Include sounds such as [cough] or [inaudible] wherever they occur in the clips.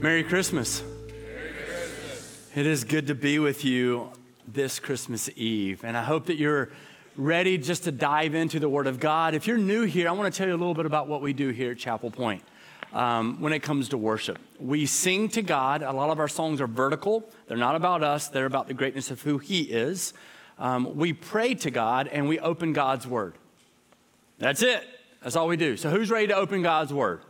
Merry Christmas. It is good to be with you this Christmas Eve. And I hope that you're ready just to dive into the Word of God. If you're new here, I want to tell you a little bit about what we do here at Chapel Pointe um, when it comes to worship. We sing to God. A lot of our songs are vertical, they're not about us, they're about the greatness of who He is. Um, we pray to God and we open God's Word. That's it. That's all we do. So, who's ready to open God's Word?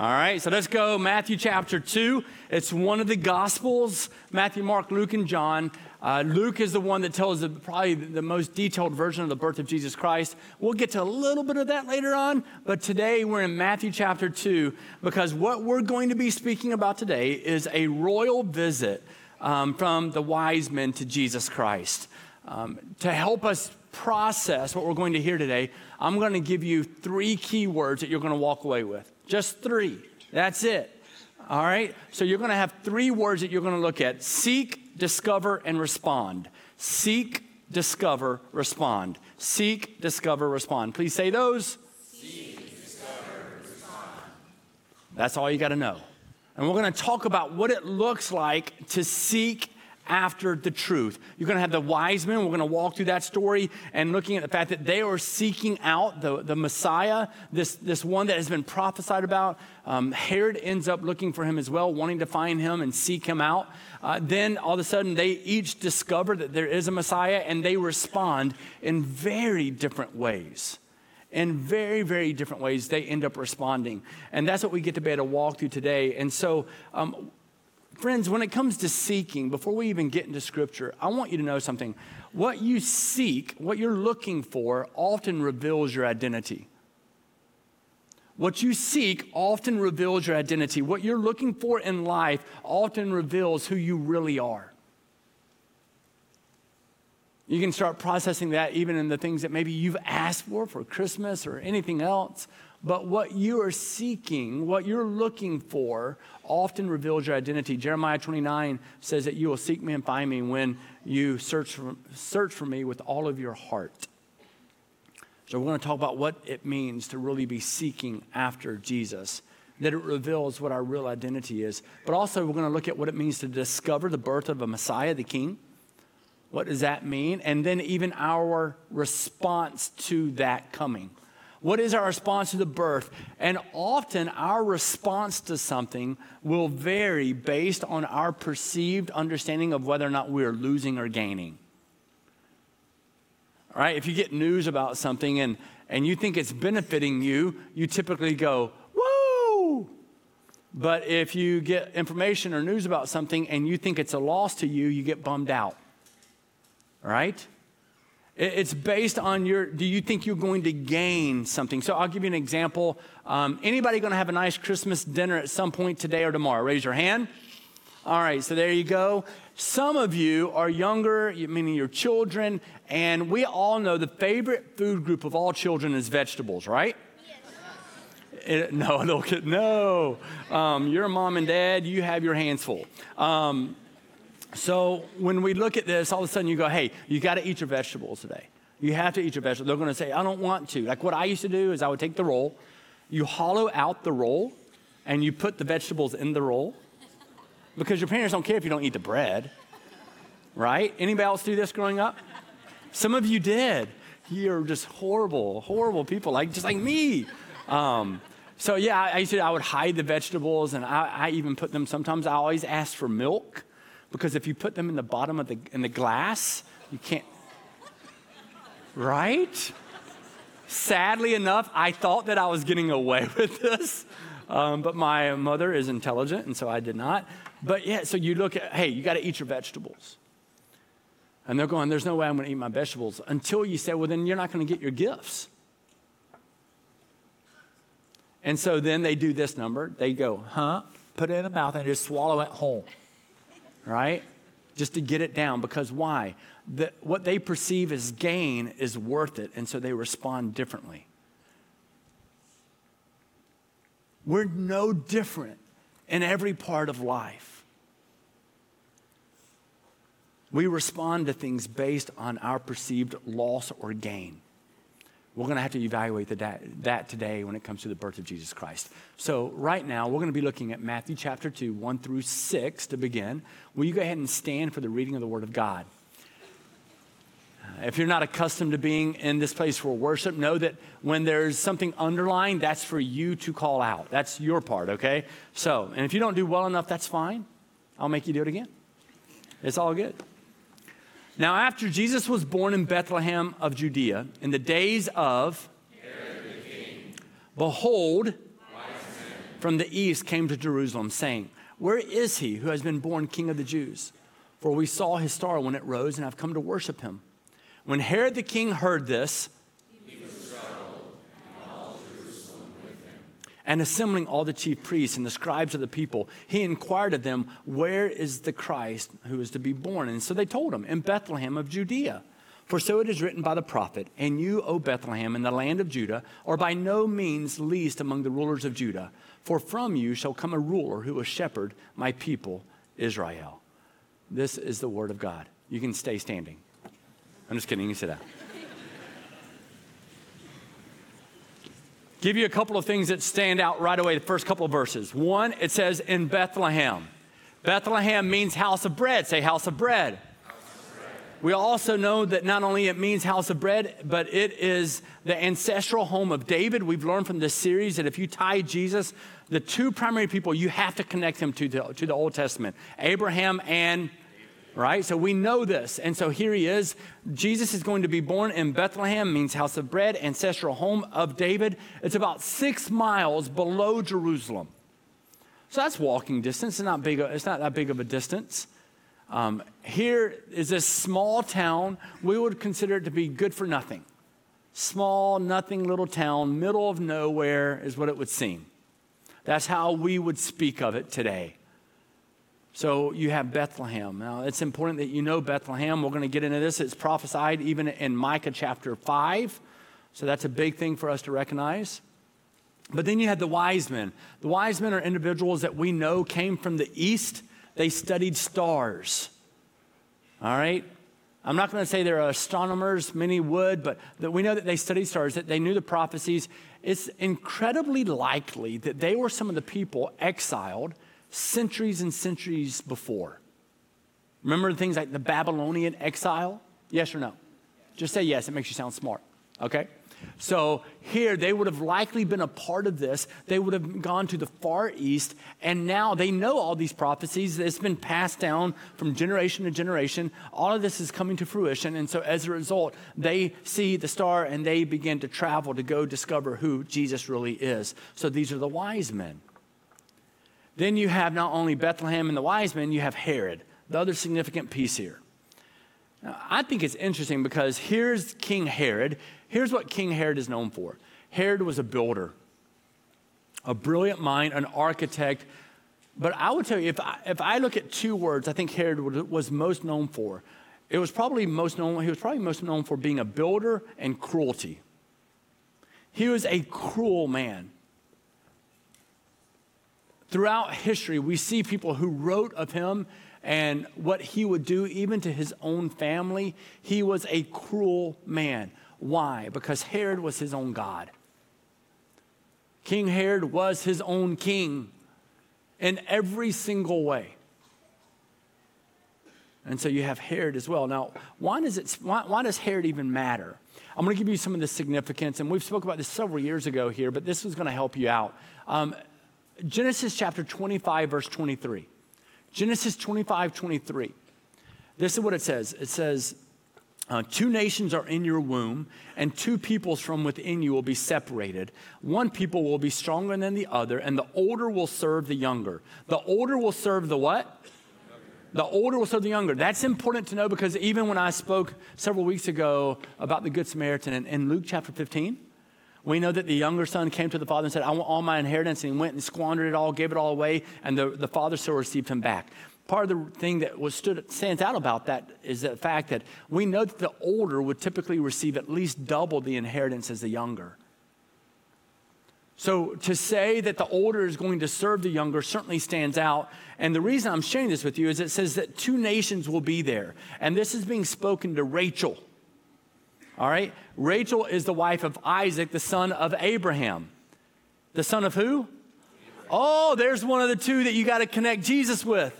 All right, so let's go. Matthew chapter 2. It's one of the Gospels Matthew, Mark, Luke, and John. Uh, Luke is the one that tells the, probably the most detailed version of the birth of Jesus Christ. We'll get to a little bit of that later on, but today we're in Matthew chapter 2 because what we're going to be speaking about today is a royal visit um, from the wise men to Jesus Christ. Um, to help us process what we're going to hear today, I'm going to give you three key words that you're going to walk away with. Just three. That's it. All right? So you're going to have three words that you're going to look at seek, discover, and respond. Seek, discover, respond. Seek, discover, respond. Please say those. Seek, discover, respond. That's all you got to know. And we're going to talk about what it looks like to seek after the truth. You're going to have the wise men. We're going to walk through that story and looking at the fact that they are seeking out the, the Messiah, this, this one that has been prophesied about. Um, Herod ends up looking for him as well, wanting to find him and seek him out. Uh, then all of a sudden, they each discover that there is a Messiah and they respond in very different ways in very, very different ways, they end up responding. And that's what we get to be able to walk through today. And so, um, Friends, when it comes to seeking, before we even get into scripture, I want you to know something. What you seek, what you're looking for, often reveals your identity. What you seek often reveals your identity. What you're looking for in life often reveals who you really are. You can start processing that even in the things that maybe you've asked for for Christmas or anything else. But what you are seeking, what you're looking for, often reveals your identity. Jeremiah 29 says that you will seek me and find me when you search for, search for me with all of your heart. So, we're going to talk about what it means to really be seeking after Jesus, that it reveals what our real identity is. But also, we're going to look at what it means to discover the birth of a Messiah, the King. What does that mean? And then, even our response to that coming. What is our response to the birth? And often our response to something will vary based on our perceived understanding of whether or not we're losing or gaining. All right? If you get news about something and, and you think it's benefiting you, you typically go, woo! But if you get information or news about something and you think it's a loss to you, you get bummed out. All right? It's based on your, do you think you're going to gain something? So I'll give you an example. Um, anybody going to have a nice Christmas dinner at some point today or tomorrow? Raise your hand. All right, so there you go. Some of you are younger, meaning your children, and we all know the favorite food group of all children is vegetables, right? It, no, [laughs] no, no. Um, your mom and dad, you have your hands full. Um, so when we look at this, all of a sudden you go, hey, you got to eat your vegetables today. You have to eat your vegetables. They're going to say, I don't want to. Like what I used to do is I would take the roll, you hollow out the roll, and you put the vegetables in the roll because your parents don't care if you don't eat the bread, right? Anybody else do this growing up? Some of you did. You're just horrible, horrible people, like just like me. Um, so yeah, I used to. I would hide the vegetables, and I, I even put them. Sometimes I always asked for milk because if you put them in the bottom of the, in the glass, you can't. Right? Sadly enough, I thought that I was getting away [laughs] with this, um, but my mother is intelligent, and so I did not. But yeah, so you look at, hey, you got to eat your vegetables. And they're going, there's no way I'm going to eat my vegetables until you say, well, then you're not going to get your gifts. And so then they do this number. They go, huh? Put it in the mouth and just swallow it whole right? Just to get it down. Because why? The, what they perceive as gain is worth it, and so they respond differently. We're no different in every part of life. We respond to things based on our perceived loss or gain. We're going to have to evaluate that, that today when it comes to the birth of Jesus Christ. So, right now, we're going to be looking at Matthew chapter 2, 1 through 6 to begin. Will you go ahead and stand for the reading of the Word of God? Uh, if you're not accustomed to being in this place for worship, know that when there's something underlined, that's for you to call out. That's your part, okay? So, and if you don't do well enough, that's fine. I'll make you do it again. It's all good. Now, after Jesus was born in Bethlehem of Judea, in the days of Herod the King, Behold, from the east came to Jerusalem, saying, Where is he who has been born King of the Jews? For we saw his star when it rose and have come to worship him. When Herod the king heard this, and assembling all the chief priests and the scribes of the people, he inquired of them, Where is the Christ who is to be born? And so they told him, In Bethlehem of Judea. For so it is written by the prophet, And you, O Bethlehem, in the land of Judah, are by no means least among the rulers of Judah. For from you shall come a ruler who will shepherd my people, Israel. This is the word of God. You can stay standing. I'm just kidding. You can sit down. Give you a couple of things that stand out right away, the first couple of verses. One, it says in Bethlehem. Bethlehem means house of bread. Say house of bread. We also know that not only it means house of bread, but it is the ancestral home of David. We've learned from this series that if you tie Jesus, the two primary people you have to connect him to the, to the Old Testament Abraham and right? So we know this. And so here he is. Jesus is going to be born in Bethlehem, means house of bread, ancestral home of David. It's about six miles below Jerusalem. So that's walking distance. It's not, big, it's not that big of a distance. Um, here is this small town. We would consider it to be good for nothing. Small, nothing little town, middle of nowhere is what it would seem. That's how we would speak of it today. So you have Bethlehem. Now, it's important that you know Bethlehem. We're going to get into this. It's prophesied even in Micah chapter 5. So that's a big thing for us to recognize. But then you had the wise men. The wise men are individuals that we know came from the east. They studied stars. All right? I'm not going to say they're astronomers, many would, but that we know that they studied stars, that they knew the prophecies. It's incredibly likely that they were some of the people exiled centuries and centuries before. Remember things like the Babylonian exile? Yes or no? Just say yes, it makes you sound smart, okay? So here, they would have likely been a part of this. They would have gone to the far east, and now they know all these prophecies. It's been passed down from generation to generation. All of this is coming to fruition, and so as a result, they see the star and they begin to travel to go discover who Jesus really is. So these are the wise men. Then you have not only Bethlehem and the wise men, you have Herod, the other significant piece here. Now, I think it's interesting because here's King Herod. Here's what King Herod is known for Herod was a builder, a brilliant mind, an architect. But I would tell you, if I, if I look at two words, I think Herod was most known for. It was probably most known, he was probably most known for being a builder and cruelty. He was a cruel man. Throughout history, we see people who wrote of him and what he would do, even to his own family. He was a cruel man. Why? Because Herod was his own God. King Herod was his own king in every single way. And so you have Herod as well. Now, why does, it, why, why does Herod even matter? I'm going to give you some of the significance, and we've spoke about this several years ago here, but this is going to help you out. Um, Genesis chapter 25, verse 23. Genesis 25, 23. This is what it says it says, uh, Two nations are in your womb, and two peoples from within you will be separated. One people will be stronger than the other, and the older will serve the younger. The older will serve the what? The older will serve the younger. That's important to know because even when I spoke several weeks ago about the Good Samaritan in, in Luke chapter 15, we know that the younger son came to the father and said, I want all my inheritance, and he went and squandered it all, gave it all away, and the, the father still received him back. Part of the thing that was stood, stands out about that is the fact that we know that the older would typically receive at least double the inheritance as the younger. So to say that the older is going to serve the younger certainly stands out. And the reason I'm sharing this with you is it says that two nations will be there. And this is being spoken to Rachel. All right? Rachel is the wife of Isaac, the son of Abraham. The son of who? Oh, there's one of the two that you got to connect Jesus with.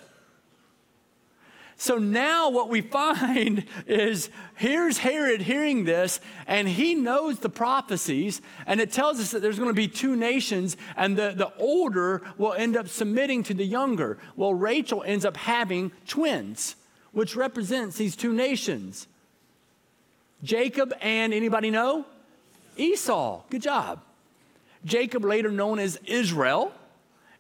So now what we find [laughs] is here's Herod hearing this, and he knows the prophecies, and it tells us that there's going to be two nations, and the, the older will end up submitting to the younger. Well, Rachel ends up having twins, which represents these two nations. Jacob and anybody know? Esau. Good job. Jacob, later known as Israel,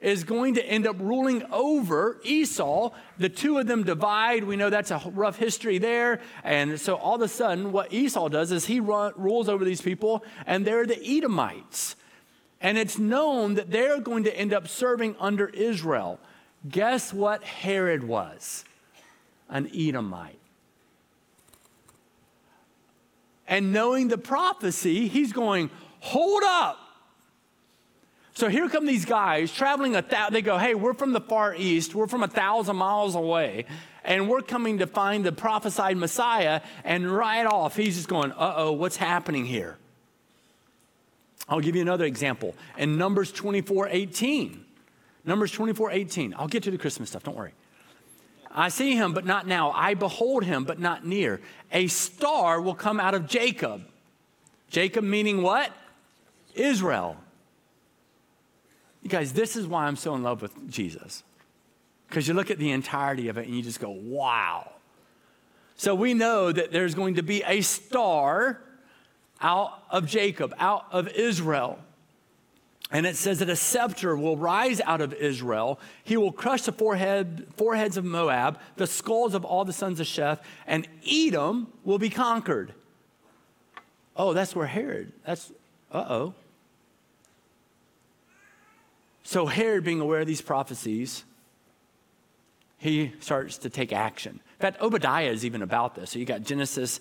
is going to end up ruling over Esau. The two of them divide. We know that's a rough history there. And so all of a sudden, what Esau does is he run, rules over these people, and they're the Edomites. And it's known that they're going to end up serving under Israel. Guess what Herod was? An Edomite. And knowing the prophecy, he's going, Hold up. So here come these guys traveling a thousand. They go, hey, we're from the far east. We're from a thousand miles away. And we're coming to find the prophesied Messiah. And right off, he's just going, uh oh, what's happening here? I'll give you another example. In Numbers 24 18. Numbers 24 18. I'll get to the Christmas stuff, don't worry. I see him, but not now. I behold him, but not near. A star will come out of Jacob. Jacob meaning what? Israel. You guys, this is why I'm so in love with Jesus. Because you look at the entirety of it and you just go, wow. So we know that there's going to be a star out of Jacob, out of Israel. And it says that a scepter will rise out of Israel. He will crush the forehead, foreheads of Moab, the skulls of all the sons of Sheth, and Edom will be conquered. Oh, that's where Herod, that's, uh oh. So Herod, being aware of these prophecies, he starts to take action. In fact, Obadiah is even about this. So you got Genesis,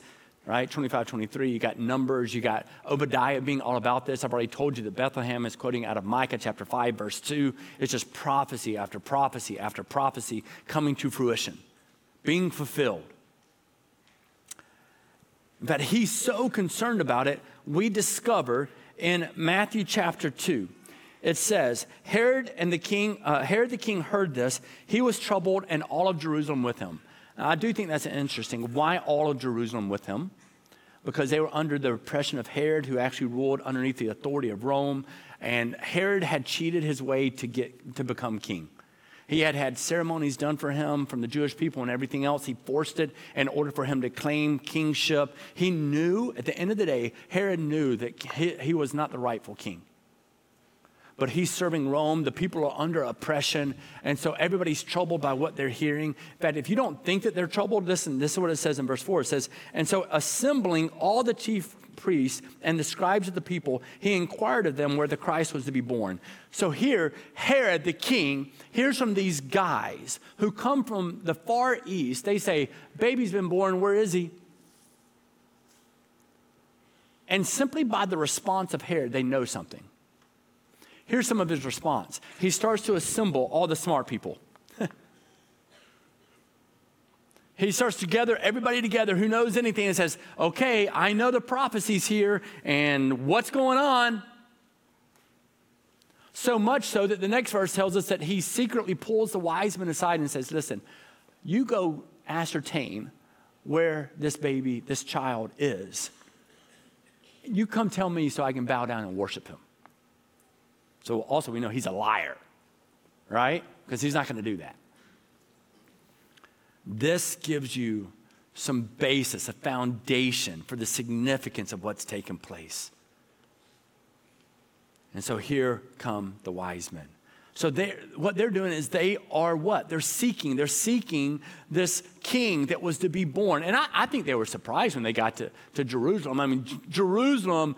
right, 25, 23. You got Numbers. You got Obadiah being all about this. I've already told you that Bethlehem is quoting out of Micah chapter 5, verse 2. It's just prophecy after prophecy after prophecy coming to fruition, being fulfilled. But he's so concerned about it, we discover in Matthew chapter 2 it says, Herod and the king, uh, Herod the king heard this. He was troubled, and all of Jerusalem with him. Now, I do think that's interesting. Why all of Jerusalem with him? Because they were under the oppression of Herod, who actually ruled underneath the authority of Rome. And Herod had cheated his way to get to become king. He had had ceremonies done for him from the Jewish people and everything else. He forced it in order for him to claim kingship. He knew, at the end of the day, Herod knew that he, he was not the rightful king but he's serving Rome. The people are under oppression. And so everybody's troubled by what they're hearing. In fact, if you don't think that they're troubled, listen, this is what it says in verse 4. It says, And so assembling all the chief priests and the scribes of the people, he inquired of them where the Christ was to be born. So here, Herod the king hears from these guys who come from the far east. They say, Baby's been born, where is he? And simply by the response of Herod, they know something. Here's some of his response. He starts to assemble all the smart people. he starts to gather everybody together who knows anything and says, Okay, I know the prophecies here and what's going on. So much so that the next verse tells us that he secretly pulls the wise men aside and says, Listen, you go ascertain where this baby, this child is. You come tell me so I can bow down and worship him. So also we know he's a liar, right? Because he's not going to do that. This gives you some basis, a foundation for the significance of what's taken place. And so here come the wise men. So they what they're doing is they are what? They're seeking. They're seeking this king that was to be born. And I, I think they were surprised when they got to, to Jerusalem. I mean, J- Jerusalem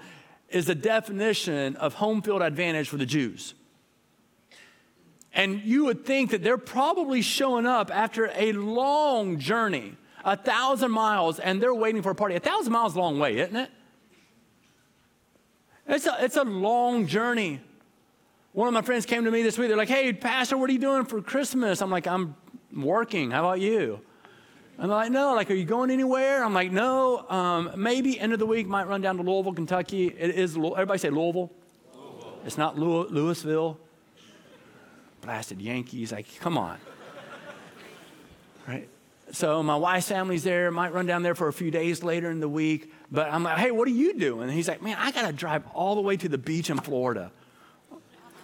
is the definition of home field advantage for the Jews. And you would think that they're probably showing up after a long journey, a thousand miles, and they're waiting for a party. A thousand miles a long way, isn't it? It's a, it's a long journey. One of my friends came to me this week. They're like, hey, Pastor, what are you doing for Christmas? I'm like, I'm working. How about you? And they're like, no, like, are you going anywhere? I'm like, no, um, maybe end of the week, might run down to Louisville, Kentucky. It is, everybody say Louisville. Louisville. It's not Louis- Louisville. Blasted Yankees, like, come on. right? So my wife's family's there, might run down there for a few days later in the week. But I'm like, hey, what are you doing? And he's like, man, I got to drive all the way to the beach in Florida.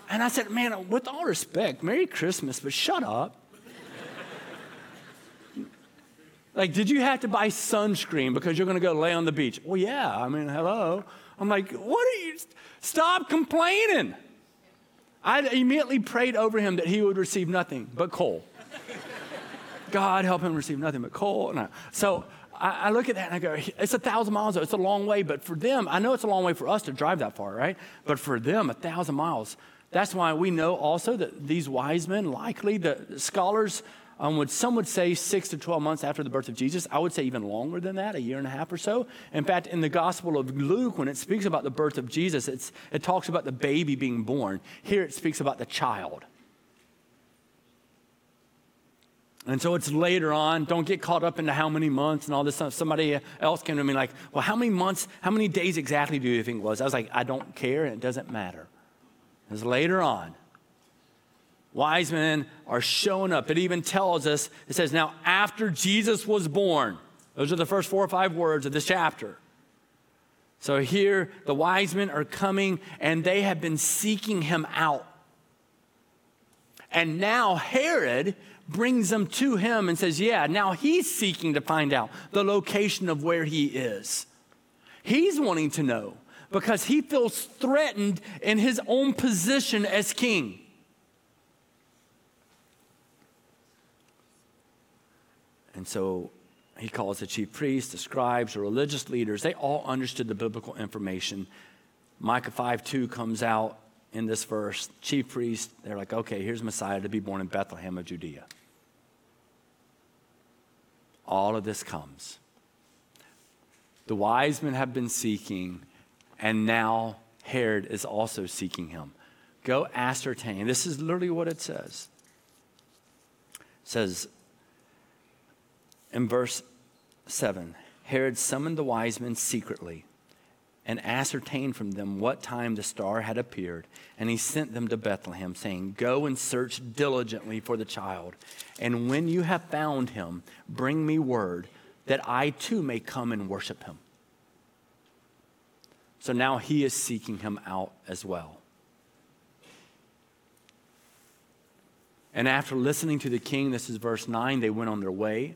And I said, man, with all respect, Merry Christmas, but shut up. Like, did you have to buy sunscreen because you're going to go lay on the beach? Well, yeah. I mean, hello. I'm like, what are you? Stop complaining. I immediately prayed over him that he would receive nothing but coal. [laughs] God help him receive nothing but coal. No. So I, I, look at that and I go, it's a thousand miles. It's a long way, but for them, I know it's a long way for us to drive that far, right? But for them, a thousand miles. That's why we know also that these wise men, likely the scholars um, would, some would say six to 12 months after the birth of Jesus. I would say even longer than that, a year and a half or so. In fact, in the Gospel of Luke, when it speaks about the birth of Jesus, it talks about the baby being born. Here it speaks about the child. And so it's later on. Don't get caught up into how many months and all this stuff. Somebody else came to me like, well, how many months, how many days exactly do you think it was? I was like, I don't care and it doesn't matter. It's later on. Wise men are showing up. It even tells us, it says, now after Jesus was born, those are the first four or five words of this chapter. So here, the wise men are coming and they have been seeking him out. And now Herod brings them to him and says, Yeah, now he's seeking to find out the location of where he is. He's wanting to know because he feels threatened in his own position as king. And so he calls the chief priests, the scribes, the religious leaders. They all understood the biblical information. Micah 5 2 comes out in this verse. Chief priests, they're like, okay, here's Messiah to be born in Bethlehem of Judea. All of this comes. The wise men have been seeking, and now Herod is also seeking him. Go ascertain. This is literally what it says. It says, in verse 7, Herod summoned the wise men secretly and ascertained from them what time the star had appeared. And he sent them to Bethlehem, saying, Go and search diligently for the child. And when you have found him, bring me word that I too may come and worship him. So now he is seeking him out as well. And after listening to the king, this is verse 9, they went on their way.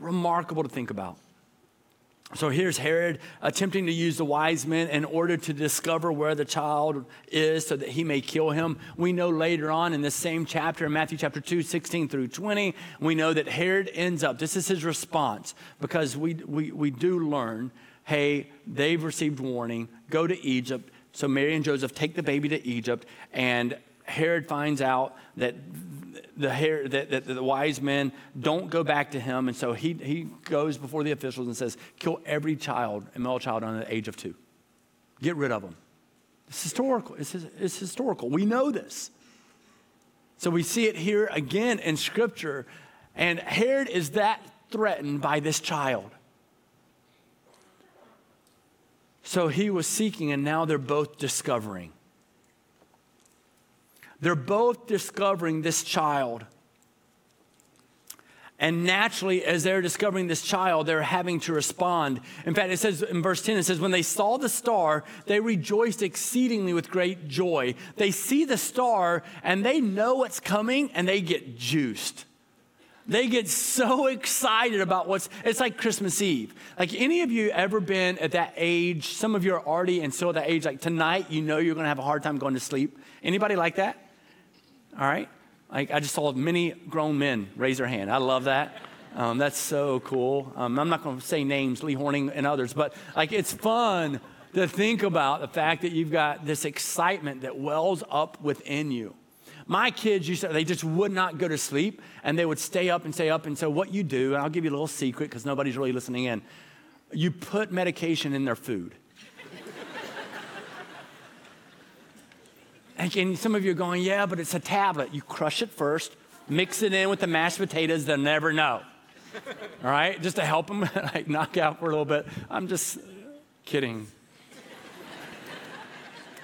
remarkable to think about. So here's Herod attempting to use the wise men in order to discover where the child is so that he may kill him. We know later on in this same chapter, in Matthew chapter 2, 16 through 20, we know that Herod ends up, this is his response, because we, we, we do learn hey, they've received warning, go to Egypt. So Mary and Joseph take the baby to Egypt, and Herod finds out that the, hair, that, the wise men don't go back to him. And so he, he goes before the officials and says, kill every child, a male child under the age of two. Get rid of them. It's historical. It's, it's historical. We know this. So we see it here again in Scripture. And Herod is that threatened by this child. So he was seeking, and now they're both discovering. They're both discovering this child. And naturally, as they're discovering this child, they're having to respond. In fact, it says in verse 10, it says, When they saw the star, they rejoiced exceedingly with great joy. They see the star and they know what's coming and they get juiced. They get so excited about what's, it's like Christmas Eve. Like any of you ever been at that age, some of you are already and still at that age, like tonight, you know you're gonna have a hard time going to sleep. Anybody like that? All right? Like, I just saw many grown men raise their hand. I love that. Um, that's so cool. Um, I'm not going to say names, Lee Horning and others, but like it's fun to think about the fact that you've got this excitement that wells up within you. My kids used to, they just would not go to sleep and they would stay up and stay up. And so, what you do, and I'll give you a little secret because nobody's really listening in, you put medication in their food. And some of you are going, yeah, but it's a tablet. You crush it first, mix it in with the mashed potatoes, they'll never know. All right, just to help them [laughs] like knock out for a little bit. I'm just kidding.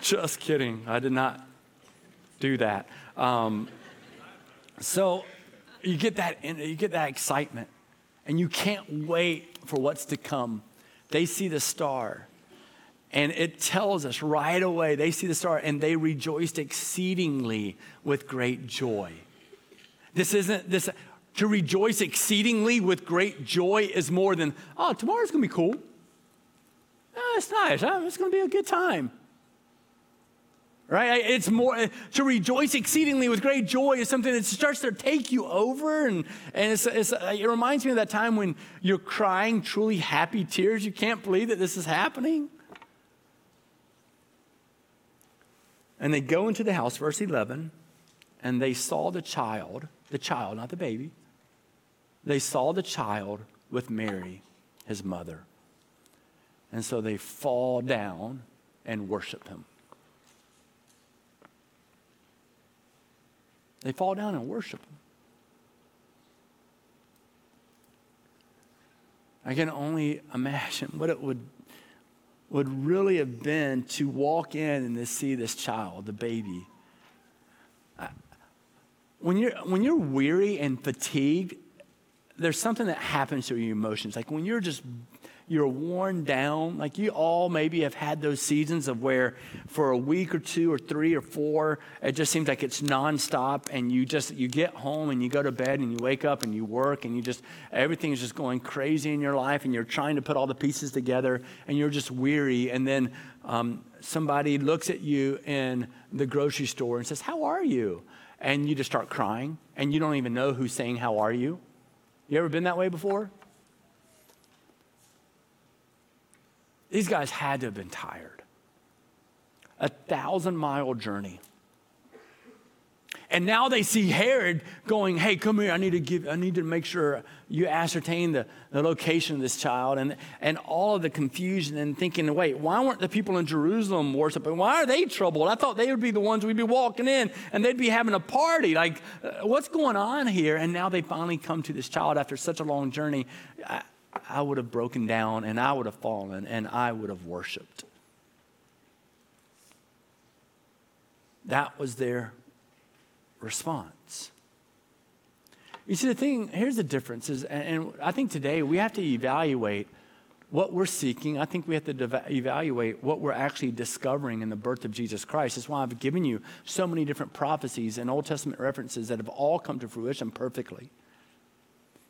just kidding. I did not do that. Um, so you get that, you get that excitement, and you can't wait for what's to come. They see the star, and it tells us right away. They see the star, and they rejoiced exceedingly with great joy. This isn't this. To rejoice exceedingly with great joy is more than, oh, tomorrow's gonna be cool. Oh, it's nice. Ah, it's gonna be a good time right? It's more to rejoice exceedingly with great joy is something that starts to take you over, and and it's, it's, it reminds me of that time when you're crying truly happy tears. You can't believe that this is happening. And they go into the house, verse 11, and they saw the child, the child, not the baby. They saw the child with Mary, his mother. And so they fall down and worship him. They fall down and worship him. I can only imagine what it would, would really have been to walk in and to see this child, the baby. Uh, when you're, when you're weary and fatigued, there's something that happens to your emotions. Like when you're just you're worn down. Like you all maybe have had those seasons of where for a week or two or three or four, it just seems like it's nonstop and you just, you get home and you go to bed and you wake up and you work and you just, everything's just going crazy in your life and you're trying to put all the pieces together and you're just weary. And then um, somebody looks at you in the grocery store and says, How are you? And you just start crying and you don't even know who's saying, How are you? You ever been that way before? These guys had to have been tired. A thousand mile journey. And now they see Herod going, hey, come here, I need to give, I need to make sure you ascertain the, the location of this child and, and all of the confusion and thinking, wait, why weren't the people in Jerusalem worshiping? Why are they troubled? I thought they would be the ones we'd be walking in and they'd be having a party. Like, uh, what's going on here? And now they finally come to this child after such a long journey. I, I would have broken down and I would have fallen and I would have worshiped. That was their response. You see, the thing, here's the difference is, and I think today we have to evaluate what we're seeking. I think we have to evaluate what we're actually discovering in the birth of Jesus Christ. That's why I've given you so many different prophecies and Old Testament references that have all come to fruition perfectly.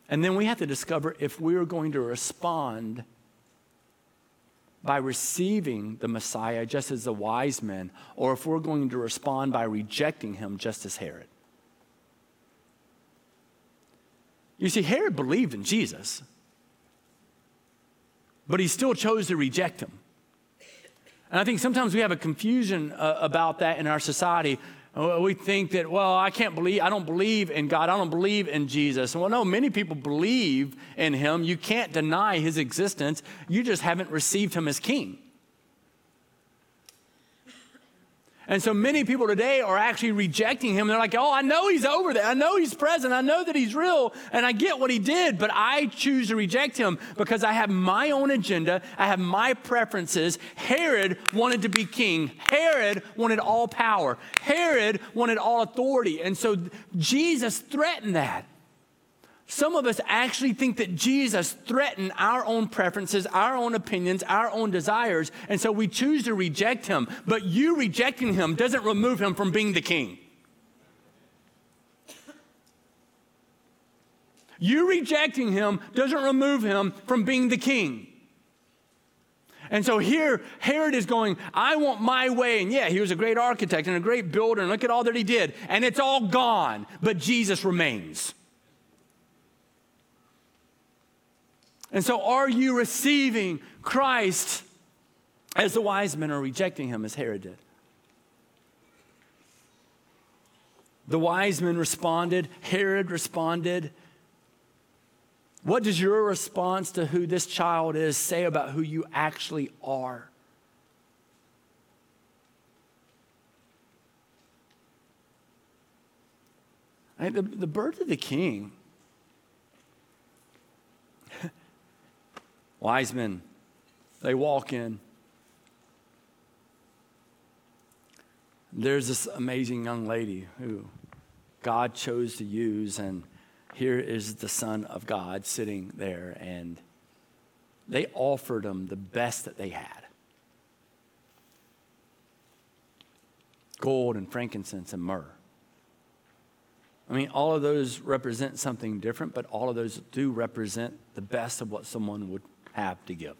And then we have to discover if we are going to respond by receiving the Messiah just as the wise men, or if we're going to respond by rejecting him just as Herod. You see, Herod believed in Jesus, but he still chose to reject him. And I think sometimes we have a confusion uh, about that in our society we think that, well, I can't believe, I don't believe in God, I don't believe in Jesus. Well, no, many people believe in him. You can't deny his existence, you just haven't received him as king. And so many people today are actually rejecting him. They're like, oh, I know he's over there. I know he's present. I know that he's real. And I get what he did, but I choose to reject him because I have my own agenda. I have my preferences. Herod wanted to be king. Herod wanted all power. Herod wanted all authority. And so Jesus threatened that. Some of us actually think that Jesus threatened our own preferences, our own opinions, our own desires, and so we choose to reject him. But you rejecting him doesn't remove him from being the king. You rejecting him doesn't remove him from being the king. And so here, Herod is going, I want my way. And yeah, he was a great architect and a great builder, and look at all that he did. And it's all gone, but Jesus remains. And so, are you receiving Christ as the wise men are rejecting him as Herod did? The wise men responded, Herod responded. What does your response to who this child is say about who you actually are? the, the birth of the king, wise men, they walk in. There's this amazing young lady who God chose to use, and here is the Son of God sitting there, and they offered him the best that they had gold and frankincense and myrrh. I mean, all of those represent something different, but all of those do represent the best of what someone would have to give.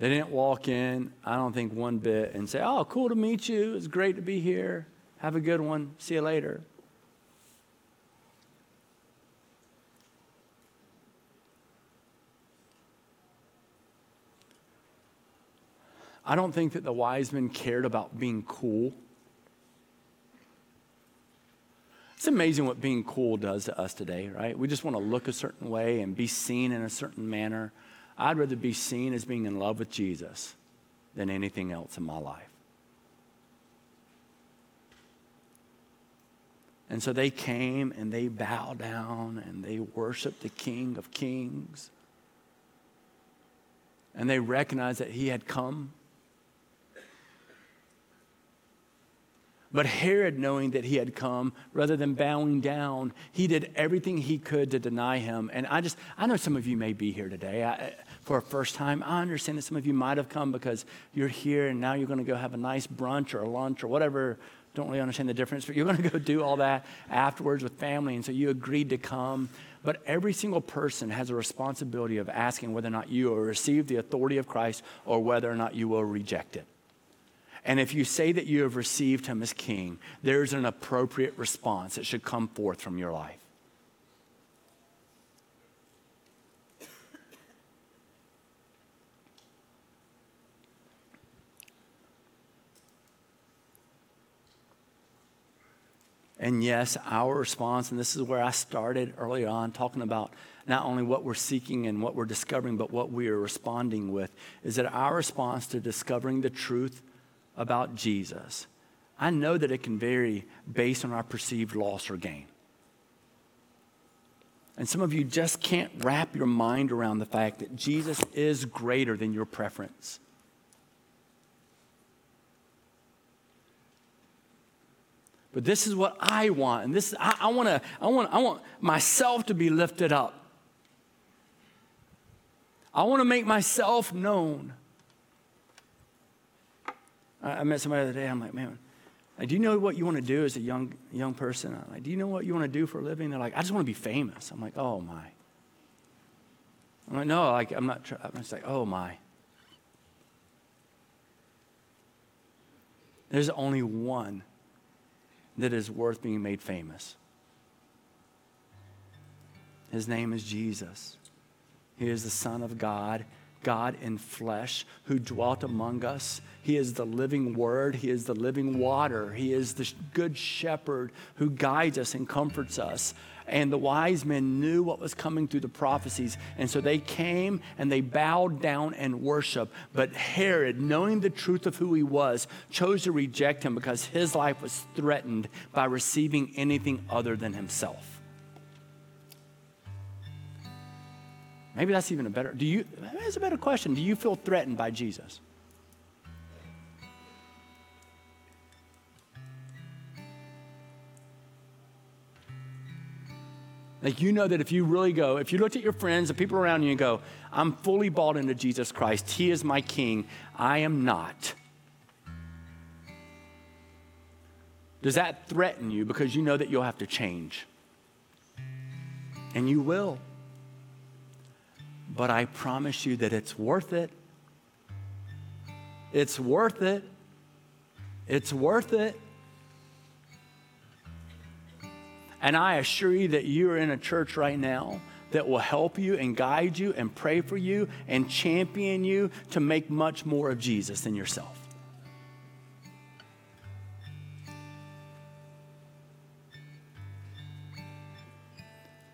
They didn't walk in, I don't think, one bit and say, Oh, cool to meet you. It's great to be here. Have a good one. See you later. I don't think that the wise men cared about being cool. It's amazing what being cool does to us today, right? We just want to look a certain way and be seen in a certain manner. I'd rather be seen as being in love with Jesus than anything else in my life. And so they came and they bowed down and they worshiped the King of Kings. And they recognized that he had come But Herod, knowing that he had come, rather than bowing down, he did everything he could to deny him. And I just, I know some of you may be here today I, for a first time. I understand that some of you might have come because you're here and now you're going to go have a nice brunch or a lunch or whatever. Don't really understand the difference, but you're going to go do all that afterwards with family. And so you agreed to come. But every single person has a responsibility of asking whether or not you will receive the authority of Christ or whether or not you will reject it. And if you say that you have received him as king, there's an appropriate response that should come forth from your life. And yes, our response, and this is where I started early on, talking about not only what we're seeking and what we're discovering, but what we are responding with, is that our response to discovering the truth about Jesus, I know that it can vary based on our perceived loss or gain. And some of you just can't wrap your mind around the fact that Jesus is greater than your preference. But this is what I want, and this I, I want to I want I want myself to be lifted up. I want to make myself known. I, met somebody the other day. I'm like, man, uh, do you know what you want to do as a young young person? I'm like, do you know what you want to do for a living? They're like, I just want to be famous. I'm like, oh my. I'm like, no, like I'm not. I'm just like, oh my. There's only one that is worth being made famous. His name is Jesus. He is the Son of God. God in flesh who dwelt among us. He is the living word. He is the living water. He is the good shepherd who guides us and comforts us. And the wise men knew what was coming through the prophecies. And so they came and they bowed down and worshiped. But Herod, knowing the truth of who he was, chose to reject him because his life was threatened by receiving anything other than himself. Maybe that's even a better. Do you? That's a better question. Do you feel threatened by Jesus? Like, you know that if you really go, if you looked at your friends, the people around you, and go, I'm fully bought into Jesus Christ, He is my King, I am not. Does that threaten you because you know that you'll have to change? And you will but I promise you that it's worth it. It's worth it. It's worth it. And I assure you that you are in a church right now that will help you and guide you and pray for you and champion you to make much more of Jesus than yourself.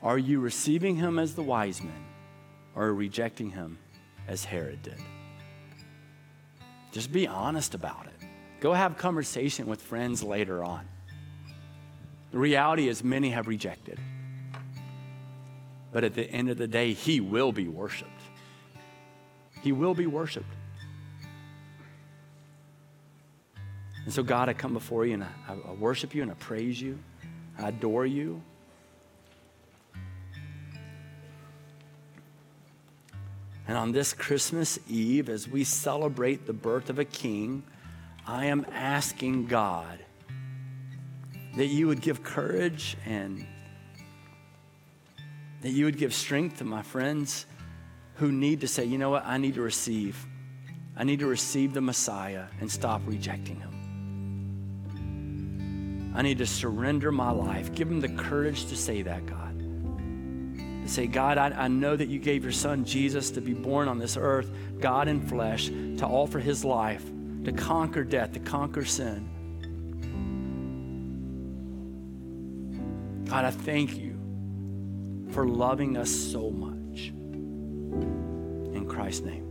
Are you receiving him as the wise men or rejecting him as Herod did? Just be honest about it. Go have conversation with friends later on. The reality is many have rejected. But at the end of the day, he will be worshiped. He will be worshiped. And so, God, I come before you and I, I worship you and I praise you. I adore you. And on this Christmas Eve, as we celebrate the birth of a king, I am asking God that you would give courage and that you would give strength to my friends who need to say, you know what, I need to receive. I need to receive the Messiah and stop rejecting him. I need to surrender my life. Give them the courage to say that, God. To say, God, I, I know that you gave your son Jesus to be born on this earth, God in flesh, to offer his life, to conquer death, to conquer sin. God, I thank you for loving us so much. In Christ's name.